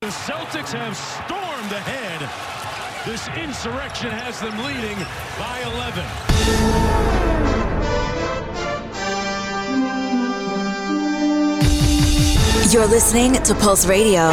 The Celtics have stormed ahead. This insurrection has them leading by 11. You're listening to Pulse Radio.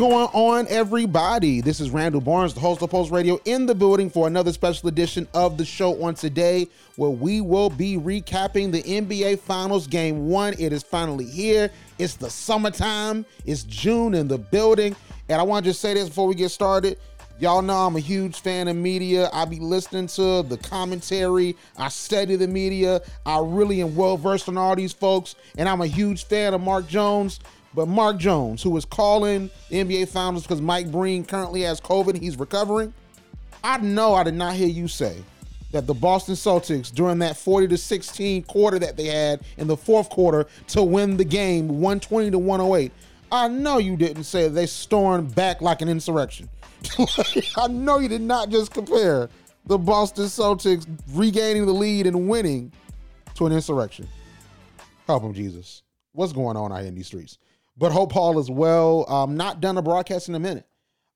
Going on, everybody? This is Randall Barnes, the host of Pulse Radio, in the building for another special edition of the show on today, where we will be recapping the NBA Finals Game One. It is finally here. It's the summertime. It's June in the building, and I want to just say this before we get started. Y'all know I'm a huge fan of media. I be listening to the commentary. I study the media. I really am well versed on all these folks, and I'm a huge fan of Mark Jones. But Mark Jones, who is calling the NBA Finals because Mike Breen currently has COVID, he's recovering. I know I did not hear you say that the Boston Celtics during that 40 to 16 quarter that they had in the fourth quarter to win the game 120 to 108. I know you didn't say they stormed back like an insurrection. I know you did not just compare the Boston Celtics regaining the lead and winning to an insurrection. Help them, Jesus. What's going on out here in these streets? But hope all is well. Um, not done a broadcast in a minute.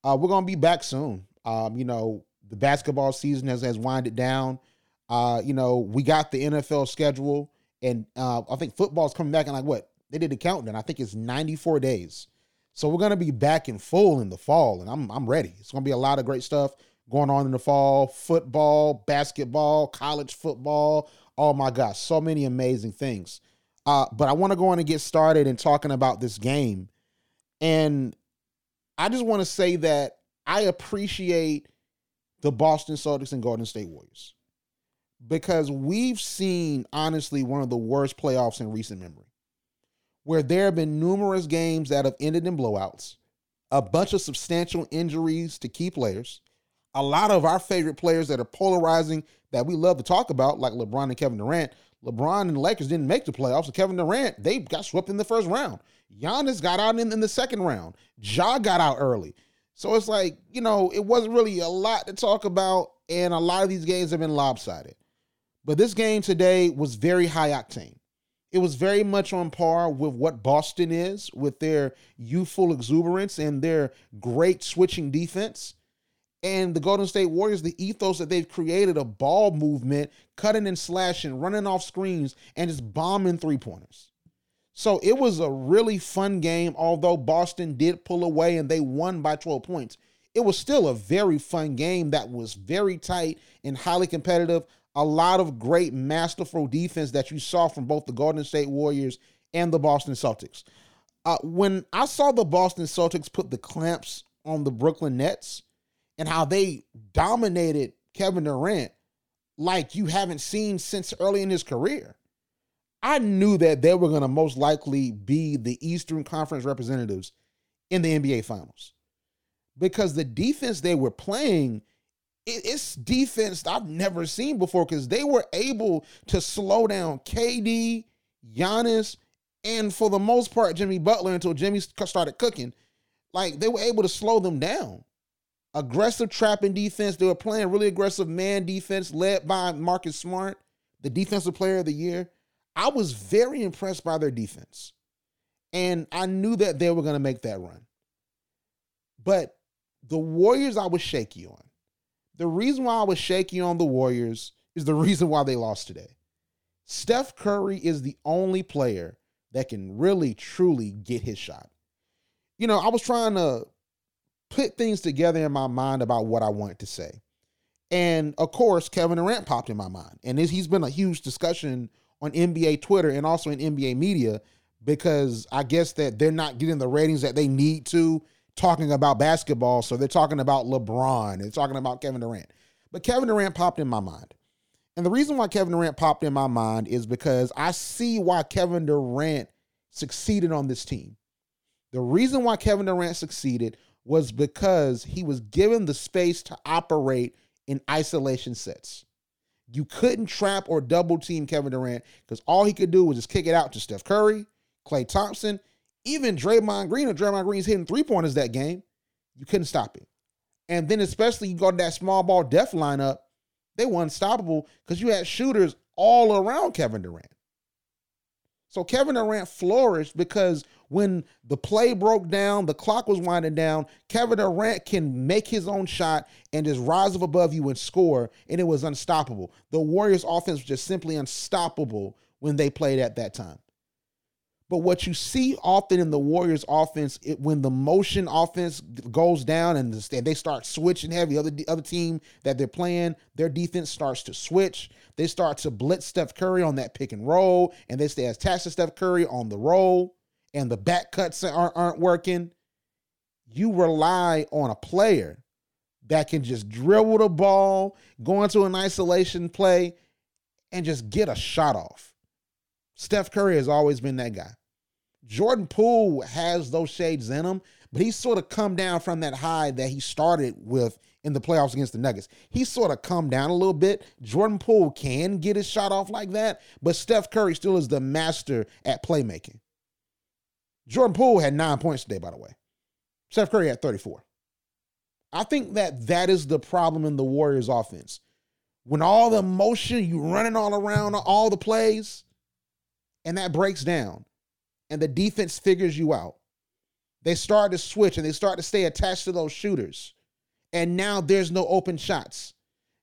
Uh, we're gonna be back soon. Um, you know, the basketball season has has winded down. Uh, you know, we got the NFL schedule, and uh, I think football's coming back in like what they did the countdown. I think it's 94 days. So we're gonna be back in full in the fall, and I'm I'm ready. It's gonna be a lot of great stuff going on in the fall. Football, basketball, college football. Oh my gosh, so many amazing things. Uh, but I want to go on and get started in talking about this game. And I just want to say that I appreciate the Boston Celtics and Golden State Warriors because we've seen, honestly, one of the worst playoffs in recent memory, where there have been numerous games that have ended in blowouts, a bunch of substantial injuries to key players, a lot of our favorite players that are polarizing that we love to talk about, like LeBron and Kevin Durant, LeBron and the Lakers didn't make the playoffs. Kevin Durant, they got swept in the first round. Giannis got out in, in the second round. Ja got out early. So it's like, you know, it wasn't really a lot to talk about. And a lot of these games have been lopsided. But this game today was very high octane. It was very much on par with what Boston is, with their youthful exuberance and their great switching defense and the Golden State Warriors, the ethos that they've created a ball movement, cutting and slashing, running off screens, and just bombing three pointers. So it was a really fun game, although Boston did pull away and they won by 12 points. It was still a very fun game that was very tight and highly competitive. A lot of great masterful defense that you saw from both the Golden State Warriors and the Boston Celtics. Uh, when I saw the Boston Celtics put the clamps on the Brooklyn Nets, and how they dominated Kevin Durant like you haven't seen since early in his career. I knew that they were going to most likely be the Eastern Conference representatives in the NBA Finals because the defense they were playing it's defense I've never seen before because they were able to slow down KD, Giannis, and for the most part, Jimmy Butler until Jimmy started cooking. Like they were able to slow them down aggressive trapping defense. They were playing really aggressive man defense led by Marcus Smart, the defensive player of the year. I was very impressed by their defense. And I knew that they were going to make that run. But the Warriors, I was shaky on. The reason why I was shaky on the Warriors is the reason why they lost today. Steph Curry is the only player that can really, truly get his shot. You know, I was trying to put things together in my mind about what I wanted to say. And of course, Kevin Durant popped in my mind. And he's been a huge discussion on NBA Twitter and also in NBA media because I guess that they're not getting the ratings that they need to talking about basketball. So they're talking about LeBron, they're talking about Kevin Durant. But Kevin Durant popped in my mind. And the reason why Kevin Durant popped in my mind is because I see why Kevin Durant succeeded on this team. The reason why Kevin Durant succeeded was because he was given the space to operate in isolation sets. You couldn't trap or double team Kevin Durant because all he could do was just kick it out to Steph Curry, Klay Thompson, even Draymond Green. Or Draymond Green's hitting three pointers that game. You couldn't stop it. And then, especially, you go to that small ball def lineup, they were unstoppable because you had shooters all around Kevin Durant. So Kevin Durant flourished because when the play broke down, the clock was winding down, Kevin Durant can make his own shot and just rise up above you and score, and it was unstoppable. The Warriors offense was just simply unstoppable when they played at that time. But what you see often in the Warriors offense, it, when the motion offense goes down and they start switching heavy, other other team that they're playing, their defense starts to switch. They start to blitz Steph Curry on that pick and roll, and they stay attached to Steph Curry on the roll, and the back cuts aren't, aren't working. You rely on a player that can just dribble the ball, go into an isolation play, and just get a shot off. Steph Curry has always been that guy. Jordan Poole has those shades in him, but he's sort of come down from that high that he started with in the playoffs against the Nuggets. He's sort of come down a little bit. Jordan Poole can get his shot off like that, but Steph Curry still is the master at playmaking. Jordan Poole had nine points today, by the way. Steph Curry had 34. I think that that is the problem in the Warriors offense. When all the motion, you running all around all the plays, and that breaks down and the defense figures you out. They start to switch and they start to stay attached to those shooters. And now there's no open shots.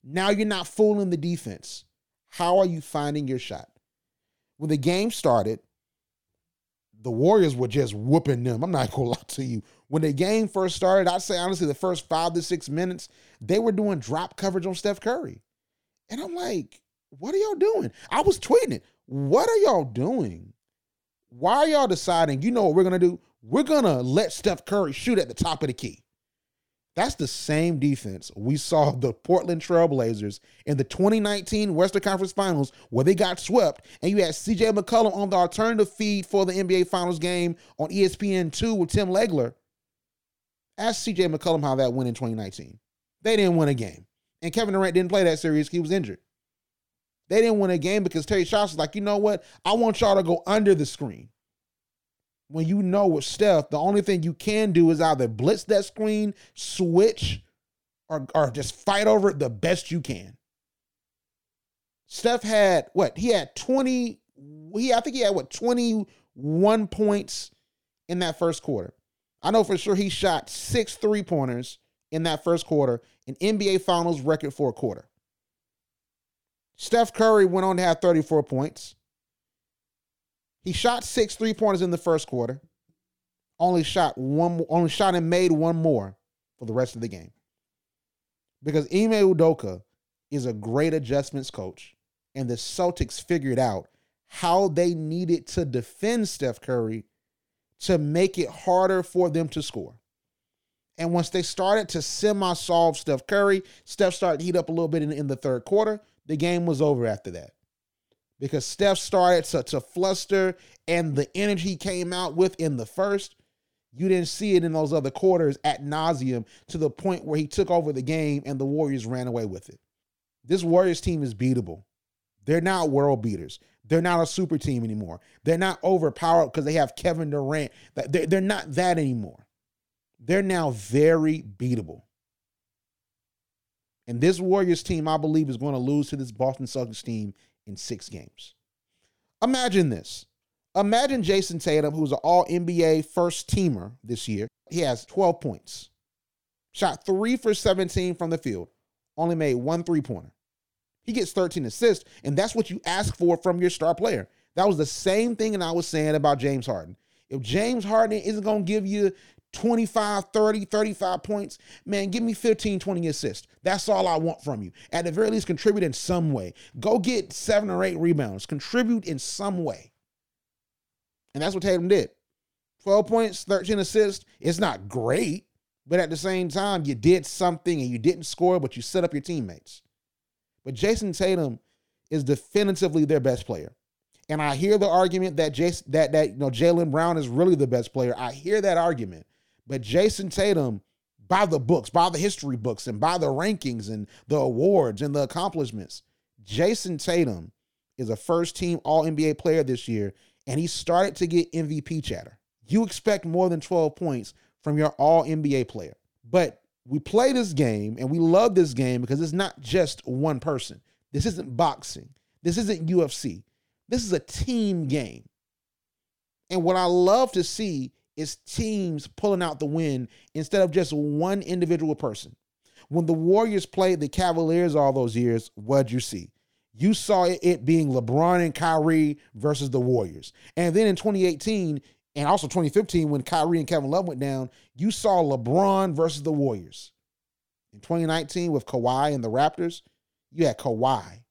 Now you're not fooling the defense. How are you finding your shot? When the game started, the Warriors were just whooping them. I'm not gonna lie to you. When the game first started, I'd say honestly, the first five to six minutes, they were doing drop coverage on Steph Curry. And I'm like, what are y'all doing? I was tweeting it. What are y'all doing? Why are y'all deciding, you know what we're to do? We're to let Steph Curry shoot at the top of the key. That's the same defense we saw the Portland Trailblazers in the 2019 Western Conference Finals where they got swept, and you had CJ McCollum on the alternative feed for the NBA Finals game on ESPN2 with Tim Legler. Ask CJ McCollum how that went in 2019. They didn't win a game. And Kevin Durant didn't play that series, he was injured. They didn't win a game because Terry Stotts was like, you know what? I want y'all to go under the screen. When you know with Steph, the only thing you can do is either blitz that screen, switch, or, or just fight over it the best you can. Steph had what? He had 20, he I think he had what 21 points in that first quarter. I know for sure he shot six three-pointers in that first quarter, an NBA Finals record for a quarter. Steph Curry went on to have 34 points. He shot six three pointers in the first quarter. Only shot one, only shot and made one more for the rest of the game. Because Ime Udoka is a great adjustments coach, and the Celtics figured out how they needed to defend Steph Curry to make it harder for them to score. And once they started to semi solve Steph Curry, Steph started to heat up a little bit in, in the third quarter the game was over after that. Because Steph started to, to fluster and the energy came out with in the first. You didn't see it in those other quarters at nauseum to the point where he took over the game and the Warriors ran away with it. This Warriors team is beatable. They're not world beaters. They're not a super team anymore. They're not overpowered because they have Kevin Durant. They're, not that anymore. They're now very beatable. And this Warriors team, I believe, is going to lose to this Boston Celtics team in six games. Imagine this. Imagine Jayson Tatum, who's an all NBA first teamer this year. He has 12 points, shot three for 17 from the field, only made one three pointer. He gets 13 assists, and that's what you ask for from your star player. That was the same thing that I was saying about James Harden. If James Harden isn't going to give you 25, 30, 35 points, man, give me 15, 20 assists. That's all I want from you. At the very least, contribute in some way. Go get seven or eight rebounds. Contribute in some way. And that's what Tatum did. 12 points, 13 assists. It's not great, but at the same time, you did something and you didn't score, but you set up your teammates. But Jayson Tatum is definitively their best player. And I hear the argument that Jayson, that that you know Jaylen Brown is really the best player. I hear that argument, but Jayson Tatum, by the books, by the history books, and by the rankings and the awards and the accomplishments, Jayson Tatum is a first team All NBA player this year, and he started to get MVP chatter. You expect more than 12 points from your All NBA player, but we play this game and we love this game because it's not just one person. This isn't boxing. This isn't UFC. This is a team game. And what I love to see is teams pulling out the win instead of just one individual person. When the Warriors played the Cavaliers all those years, what'd you see? You saw it being LeBron and Kyrie versus the Warriors. And then in 2018 and also 2015, when Kyrie and Kevin Love went down, you saw LeBron versus the Warriors. In 2019, with Kawhi and the Raptors, you had Kawhi,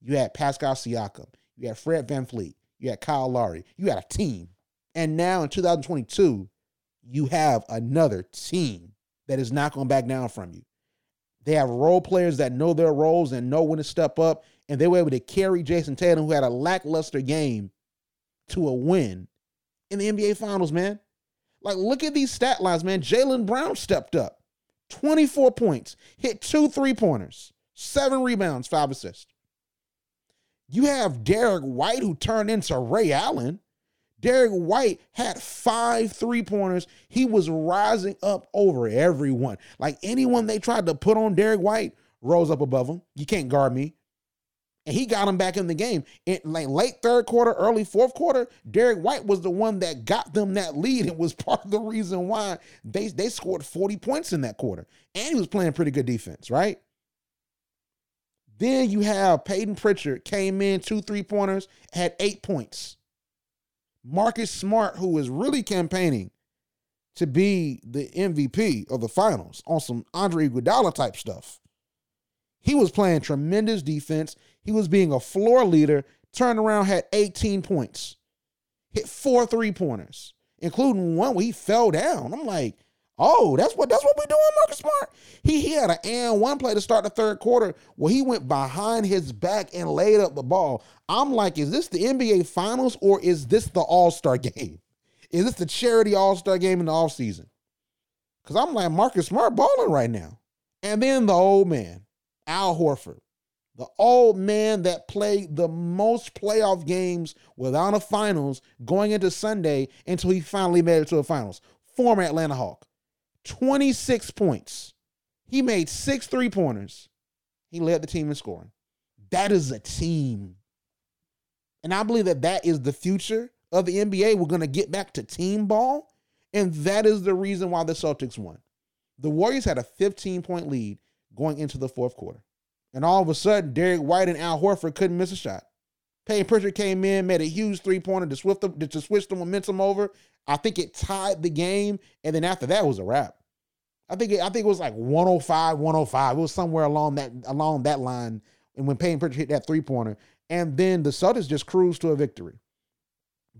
you had Pascal Siakam, you had Fred VanVleet, you had Kyle Lowry, you had a team. And now in 2022, you have another team that is not going back down from you. They have role players that know their roles and know when to step up. And they were able to carry Jayson Tatum, who had a lackluster game, to a win in the NBA Finals, man. Like, look at these stat lines, man. Jaylen Brown stepped up 24 points, hit two three pointers, seven rebounds, five assists. You have Derrick White, who turned into Ray Allen. Derrick White had five three pointers. He was rising up over everyone. Like anyone they tried to put on Derrick White rose up above him. You can't guard me. And he got him back in the game. In like late third quarter, early fourth quarter, Derrick White was the one that got them that lead and was part of the reason why they, they scored 40 points in that quarter. And he was playing pretty good defense, right? Then you have Payton Pritchard came in two three pointers, had eight points. Marcus Smart, who was really campaigning to be the MVP of the finals on some Andre Iguodala type stuff. He was playing tremendous defense. He was being a floor leader. Turned around, had 18 points, hit four three pointers, including one where he fell down. I'm like, Oh, that's what that's what we're doing, Marcus Smart. He he had an and one play to start the third quarter where he went behind his back and laid up the ball. I'm like, is this the NBA Finals or is this the All Star game? Is this the charity All Star game in the off season? Because I'm like Marcus Smart balling right now. And then the old man, Al Horford, the old man that played the most playoff games without a finals going into Sunday until he finally made it to the finals. Former Atlanta Hawk. 26 points. He made six three pointers. He led the team in scoring. That is a team. And I believe that that is the future of the NBA. We're going to get back to team ball. And that is the reason why the Celtics won. The Warriors had a 15 point lead going into the fourth quarter. And all of a sudden, Derrick White and Al Horford couldn't miss a shot. Payne Pritchard came in, made a huge three pointer to, to switch the momentum over. I think it tied the game. And then after that was a wrap. I think it, I think it was like 105, 105. It was somewhere along that along that line. And when Payton Pritchard hit that three pointer, and then the Celtics just cruised to a victory.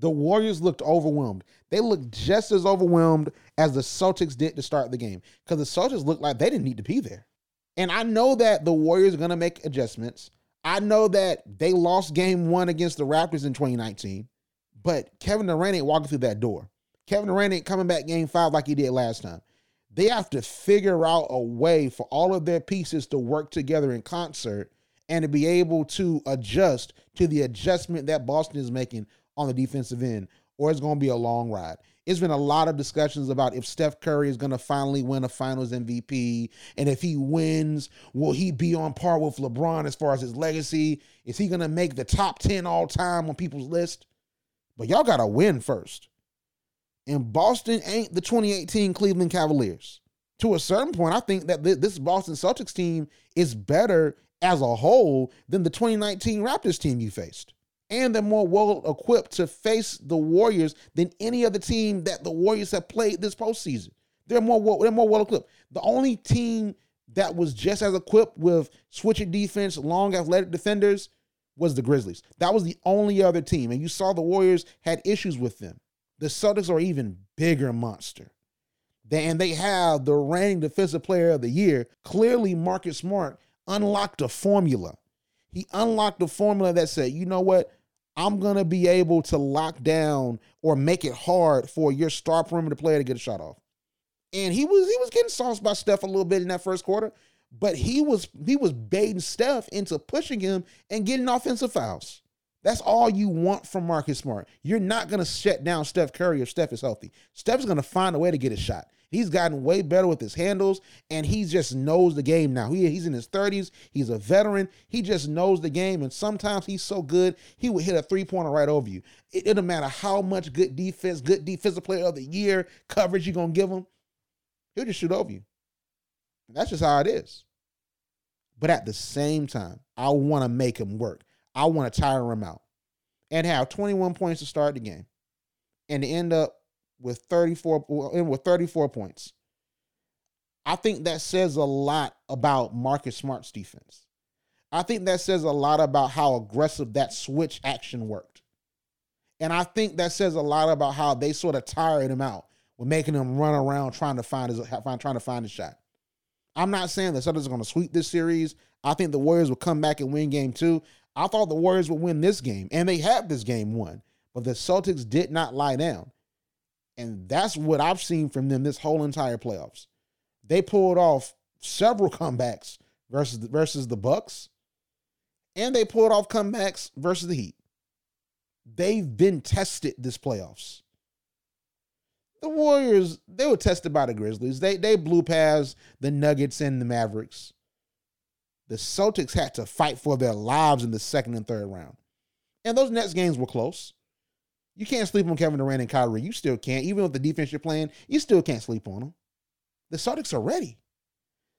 The Warriors looked overwhelmed. They looked just as overwhelmed as the Celtics did to start the game because the Celtics looked like they didn't need to be there. And I know that the Warriors are going to make adjustments. I know that they lost game one against the Raptors in 2019, but Kevin Durant ain't walking through that door. Kevin Durant ain't coming back game five like he did last time they have to figure out a way for all of their pieces to work together in concert and to be able to adjust to the adjustment that Boston is making on the defensive end, or it's going to be a long ride. It's been a lot of discussions about if Steph Curry is going to finally win a finals MVP. And if he wins, will he be on par with LeBron as far as his legacy? Is he going to make the top 10 all time on people's list? But y'all got to win first. And Boston ain't the 2018 Cleveland Cavaliers. To a certain point, I think that this Boston Celtics team is better as a whole than the 2019 Raptors team you faced. And they're more well equipped to face the Warriors than any other team that the Warriors have played this postseason. They're more well, they're more well equipped. The only team that was just as equipped with switching defense, long athletic defenders was the Grizzlies. That was the only other team. And you saw the Warriors had issues with them the Celtics are even bigger monster. And they have the reigning defensive player of the year. Clearly, Marcus Smart unlocked a formula. He unlocked a formula that said, you know what? I'm gonna be able to lock down or make it hard for your star perimeter player to get a shot off. And he was he was getting sauced by Steph a little bit in that first quarter, but he was he was baiting Steph into pushing him and getting offensive fouls. That's all you want from Marcus Smart. You're not going to shut down Steph Curry if Steph is healthy. Steph's going to find a way to get a shot. He's gotten way better with his handles, and he just knows the game now. He, he's in his 30s. He's a veteran. He just knows the game, and sometimes he's so good, he would hit a three pointer right over you. It, it doesn't matter how much good defense, good defensive player of the year coverage you're going to give him, he'll just shoot over you. That's just how it is. But at the same time, I want to make him work. I want to tire him out and have 21 points to start the game and to end up with 34 end with 34 points. I think that says a lot about Marcus Smart's defense. I think that says a lot about how aggressive that switch action worked. And I think that says a lot about how they sort of tired him out with making him run around trying to find his find, trying to find a shot. I'm not saying the Celtics are going to sweep this series. I think the Warriors will come back and win game two. I thought the Warriors would win this game, and they have this game won. But the Celtics did not lie down. And that's what I've seen from them this whole entire playoffs. They pulled off several comebacks versus the, versus the Bucks, and they pulled off comebacks versus the Heat. They've been tested this playoffs. The Warriors, they were tested by the Grizzlies. They they blew past the Nuggets and the Mavericks the Celtics had to fight for their lives in the second and third round. And those Nets games were close. You can't sleep on Kevin Durant and Kyrie. You still can't. Even with the defense you're playing, you still can't sleep on them. The Celtics are ready.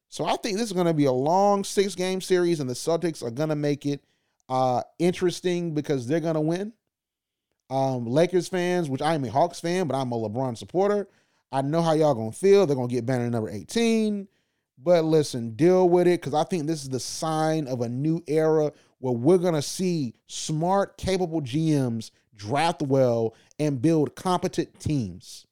So I think this is going to be a long six game series, and the Celtics are going to make it uh, interesting because they're going to win. Um, Lakers fans, which I am a Hawks fan, but I'm a LeBron supporter. I know how y'all going to feel. They're going to get banner number 18. But listen, deal with it because I think this is the sign of a new era where we're going to see smart, capable GMs draft well and build competent teams.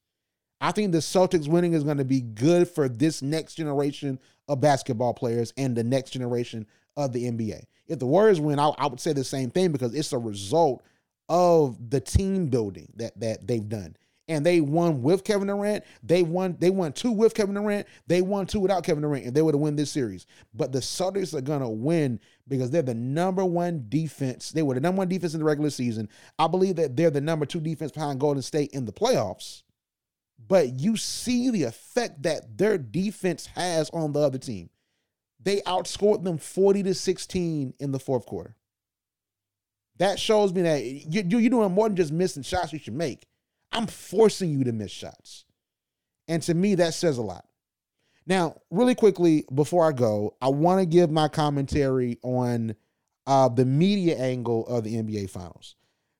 I think the Celtics winning is going to be good for this next generation of basketball players and the next generation of the NBA. If the Warriors win, I, I would say the same thing because it's a result of the team building that that they've done and they won with Kevin Durant. They won. They won two with Kevin Durant. They won two without Kevin Durant, and they would have won this series. But the Celtics are gonna win because they're the number one defense. They were the number one defense in the regular season. I believe that they're the number two defense behind Golden State in the playoffs. But you see the effect that their defense has on the other team. They outscored them 40 to 16 in the fourth quarter. That shows me that you, you're doing more than just missing shots you should make I'm forcing you to miss shots. And to me, that says a lot. Now, really quickly before I go, I want to give my commentary on uh, the media angle of the NBA Finals.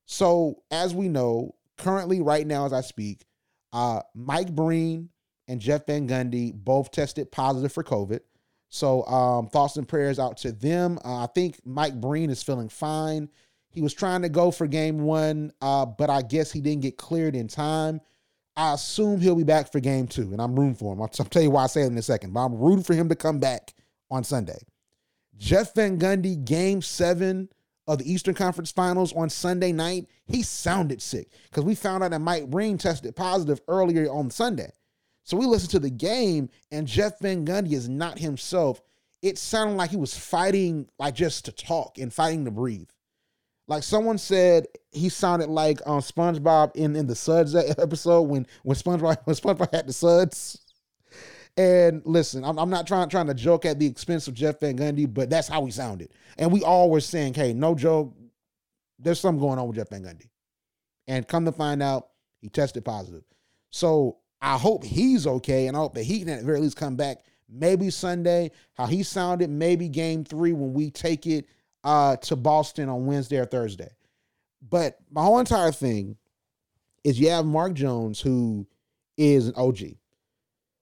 So, as we know, currently, right now, as I speak, uh, Mike Breen and Jeff Van Gundy both tested positive for COVID. So, um, thoughts and prayers out to them. Uh, I think Mike Breen is feeling fine. He was trying to go for game one, uh, but I guess he didn't get cleared in time. I assume he'll be back for game two, and I'm rooting for him. I'll, I'll tell you why I say it in a second, but I'm rooting for him to come back on Sunday. Jeff Van Gundy, game seven of the Eastern Conference Finals on Sunday night, he sounded sick because we found out that Mike Breen tested positive earlier on Sunday. So we listened to the game, and Jeff Van Gundy is not himself. It sounded like he was fighting, like just to talk and fighting to breathe. Like someone said, he sounded like um, SpongeBob in, in the Suds episode when when SpongeBob when SpongeBob had the Suds. And listen, I'm, I'm not trying trying to joke at the expense of Jeff Van Gundy, but that's how he sounded. And we all were saying, "Hey, no joke, there's something going on with Jeff Van Gundy." And come to find out, he tested positive. So I hope he's okay, and I hope that he can at very least come back maybe Sunday. How he sounded, maybe Game Three when we take it uh, to Boston on Wednesday or Thursday. But my whole entire thing is you have Mark Jones, who is an OG.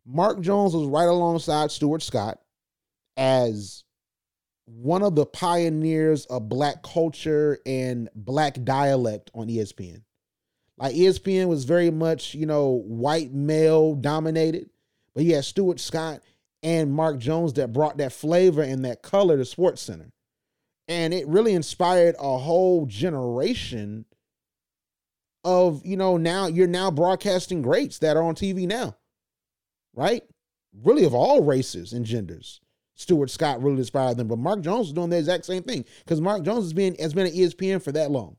Mark Jones was right alongside Stuart Scott as one of the pioneers of black culture and black dialect on ESPN. Like ESPN was very much, you know, white male dominated, but you had Stuart Scott and Mark Jones that brought that flavor and that color to Sports Center. And it really inspired a whole generation of, you know, now you're now broadcasting greats that are on TV now. Right? Really of all races and genders. Stuart Scott really inspired them, but Mark Jones is doing the exact same thing because Mark Jones has been has been at ESPN for that long.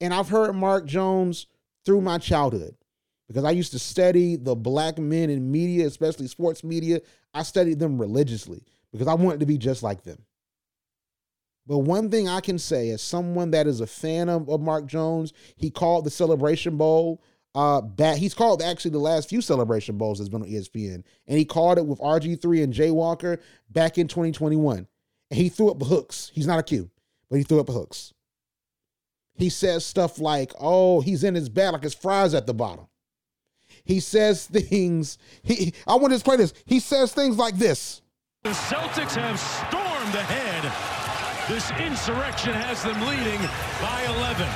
And I've heard Mark Jones through my childhood because I used to study the black men in media, especially sports media. I studied them religiously because I wanted to be just like them. But one thing I can say, as someone that is a fan of, of Mark Jones, he called the Celebration Bowl uh back. He's called actually the last few Celebration Bowls that's been on ESPN, and he called it with RG3 and Jay Walker back in 2021. And he threw up hooks. He's not a Q, but he threw up hooks. He says stuff like, "Oh, he's in his bag like his fries at the bottom." He says things. He I want to play this. He says things like this. The Celtics have stormed ahead. This insurrection has them leading by 11.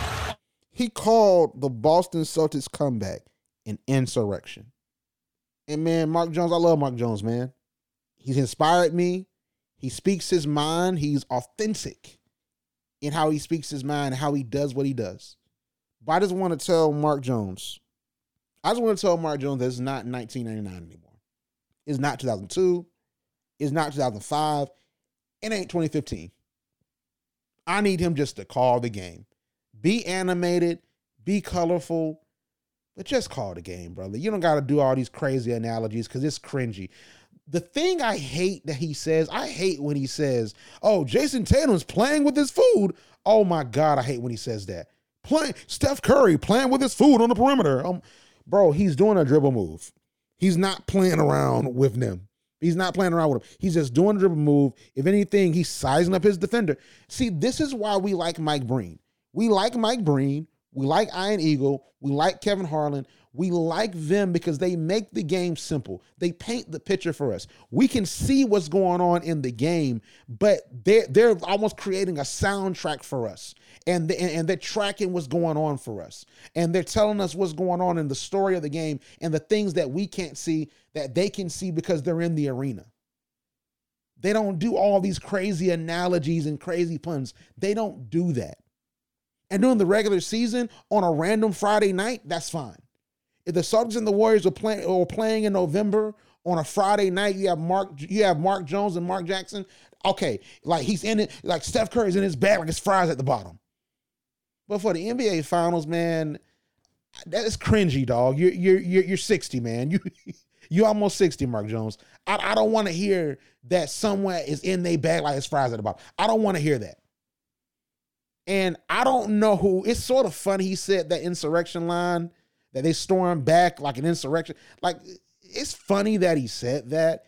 He called the Boston Celtics comeback an insurrection. And man, Mark Jones, I love Mark Jones, man. He's inspired me. He speaks his mind. He's authentic in how he speaks his mind, how he does what he does. But I just want to tell Mark Jones, I just want to tell Mark Jones that it's not 1999 anymore. It's not 2002. It's not 2005. It ain't 2015. I need him just to call the game. Be animated, be colorful, but just call the game, brother. You don't got to do all these crazy analogies because it's cringy. The thing I hate that he says, I hate when he says, "Oh, Jayson Tatum's playing with his food." Oh my god, I hate when he says that. Playing Steph Curry playing with his food on the perimeter. Um, bro, he's doing a dribble move. He's not playing around with them. He's not playing around with him. He's just doing a dribble move. If anything, he's sizing up his defender. See, this is why we like Mike Breen. We like Mike Breen. We like Ian Eagle. We like Kevin Harlan. We like them because they make the game simple. They paint the picture for us. We can see what's going on in the game, but they're they're almost creating a soundtrack for us, and they, and they're tracking what's going on for us, and they're telling us what's going on in the story of the game and the things that we can't see that they can see because they're in the arena. They don't do all these crazy analogies and crazy puns. They don't do that. And during the regular season on a random Friday night, that's fine. If the Celtics and the Warriors are playing or playing in November on a Friday night, you have Mark, you have Mark Jones and Mark Jackson. Okay, like he's in it, like Steph Curry's in his bag, like his fries at the bottom. But for the NBA Finals, man, that is cringy, dog. You're you're you're, you're 60, man. You you almost 60, Mark Jones. I, I don't want to hear that someone is in their bag like his fries at the bottom. I don't want to hear that. And I don't know who. It's sort of funny he said that insurrection line that they stormed back like an insurrection. Like it's funny that he said that,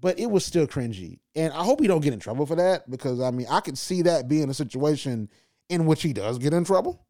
but it was still cringy. And I hope he don't get in trouble for that because I mean I could see that being a situation in which he does get in trouble.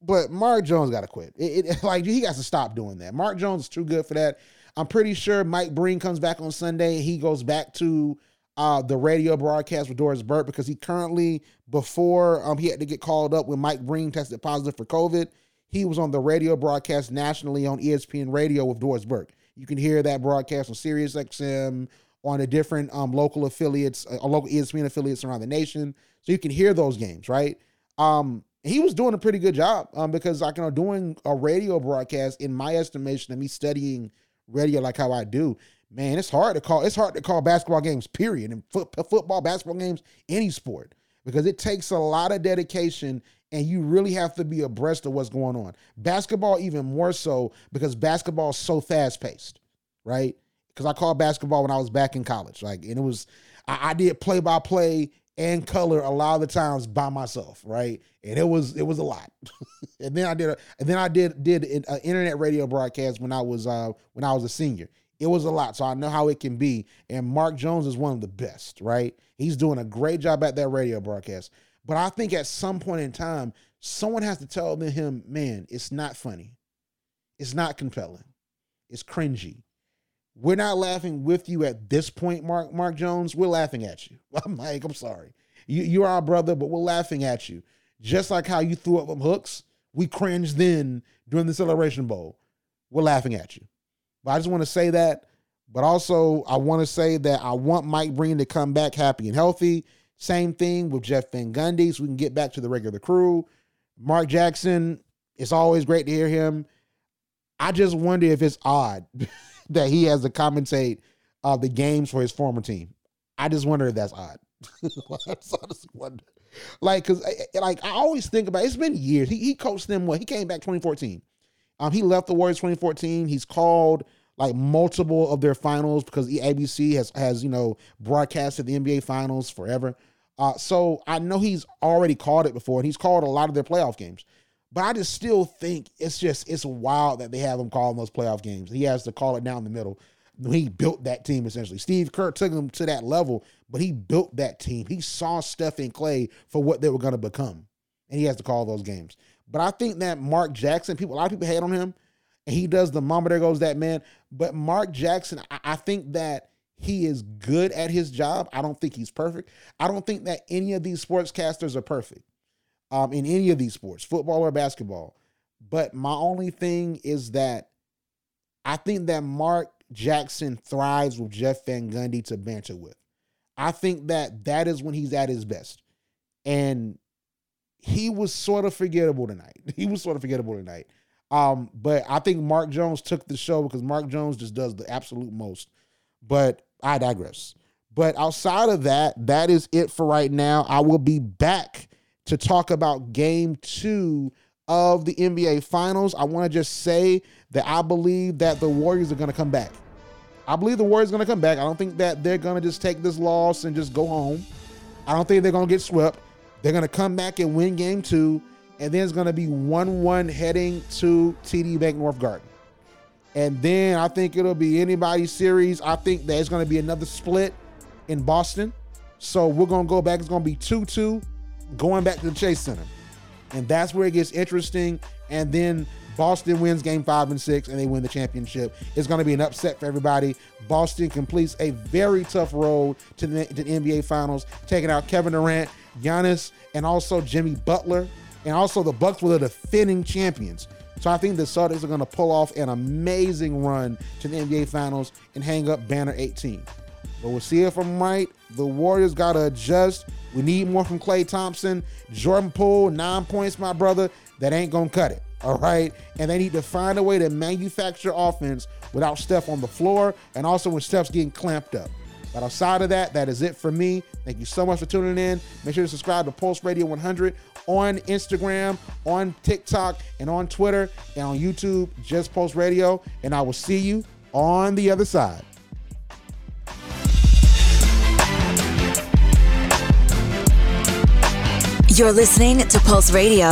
But Mark Jones got to quit. It, it, like he got to stop doing that. Mark Jones is too good for that. I'm pretty sure Mike Breen comes back on Sunday. He goes back to uh, the radio broadcast with Doris Burke because he currently, before um, he had to get called up when Mike Breen tested positive for COVID, he was on the radio broadcast nationally on ESPN Radio with Doris Burke. You can hear that broadcast on Sirius XM, on the different um, local affiliates, uh, local ESPN affiliates around the nation. So you can hear those games, right? Um, he was doing a pretty good job um, because, like, you know, doing a radio broadcast, in my estimation, of me studying radio like how I do, man, it's hard to call. It's hard to call basketball games. Period. And foot, football, basketball games, any sport, because it takes a lot of dedication, and you really have to be abreast of what's going on. Basketball, even more so, because basketball is so fast paced, right? Because I called basketball when I was back in college, like, and it was I, I did play by play and color a lot of the times by myself, right? And it was it was a lot. and then I did a and then I did did an internet radio broadcast when I was uh when I was a senior it was a lot. So I know how it can be. And Mark Jones is one of the best, right? He's doing a great job at that radio broadcast. But I think at some point in time, someone has to tell him, man, it's not funny. It's not compelling. It's cringy. We're not laughing with you at this point, Mark Mark Jones. We're laughing at you. I'm like, I'm sorry. You you're our brother, but we're laughing at you. Just like how you threw up them hooks, we cringed then during the celebration bowl. We're laughing at you. But I just want to say that. But also, I want to say that I want Mike Breen to come back happy and healthy. Same thing with Jeff Van Gundy, so we can get back to the regular crew. Mark Jackson, it's always great to hear him. I just wonder if it's odd that he has to commentate uh, the games for his former team. I just wonder if that's odd. I just wonder. Like, cause like I always think about it, it's been years. He he coached them what he came back 2014. Um, he left the Warriors 2014. He's called like multiple of their finals because ABC has has you know broadcasted the NBA finals forever. Uh, so I know he's already called it before, and he's called a lot of their playoff games. But I just still think it's just it's wild that they have him calling those playoff games. He has to call it down the middle. He built that team essentially. Steve Kerr took him to that level, but he built that team. He saw Steph and Klay for what they were going to become, and he has to call those games. But I think that Mark Jackson, people, a lot of people hate on him, and he does the mama there goes that man. But Mark Jackson, I, I think that he is good at his job. I don't think he's perfect. I don't think that any of these sportscasters are perfect um, in any of these sports, football or basketball. But my only thing is that I think that Mark Jackson thrives with Jeff Van Gundy to banter with. I think that that is when he's at his best. And he was sort of forgettable tonight. He was sort of forgettable tonight. Um, but I think Mark Jones took the show because Mark Jones just does the absolute most. But I digress. But outside of that, that is it for right now. I will be back to talk about game two of the NBA Finals. I want to just say that I believe that the Warriors are going to come back. I believe the Warriors are going to come back. I don't think that they're going to just take this loss and just go home. I don't think they're going to get swept. They're going to come back and win game two. And then it's going to be 1 1 heading to TD Banknorth Garden. And then I think it'll be anybody's series. I think there's going to be another split in Boston. So we're going to go back. It's going to be 2 2 going back to the Chase Center. And that's where it gets interesting. And then Boston wins game five and six, and they win the championship. It's going to be an upset for everybody. Boston completes a very tough road to the, to the NBA Finals, taking out Kevin Durant, Giannis, and also Jimmy Butler. And also the Bucks were the defending champions. So I think the Celtics are going to pull off an amazing run to the NBA Finals and hang up banner 18. But we'll see if I'm right. The Warriors got to adjust. We need more from Klay Thompson. Jordan Poole, nine points, my brother. That ain't going to cut it. All right. And they need to find a way to manufacture offense without Steph on the floor and also when Steph's getting clamped up. But outside of that, that is it for me. Thank you so much for tuning in. Make sure to subscribe to Pulse Radio 100 on Instagram, on TikTok, and on Twitter, and on YouTube, just Pulse Radio. And I will see you on the other side. You're listening to Pulse Radio.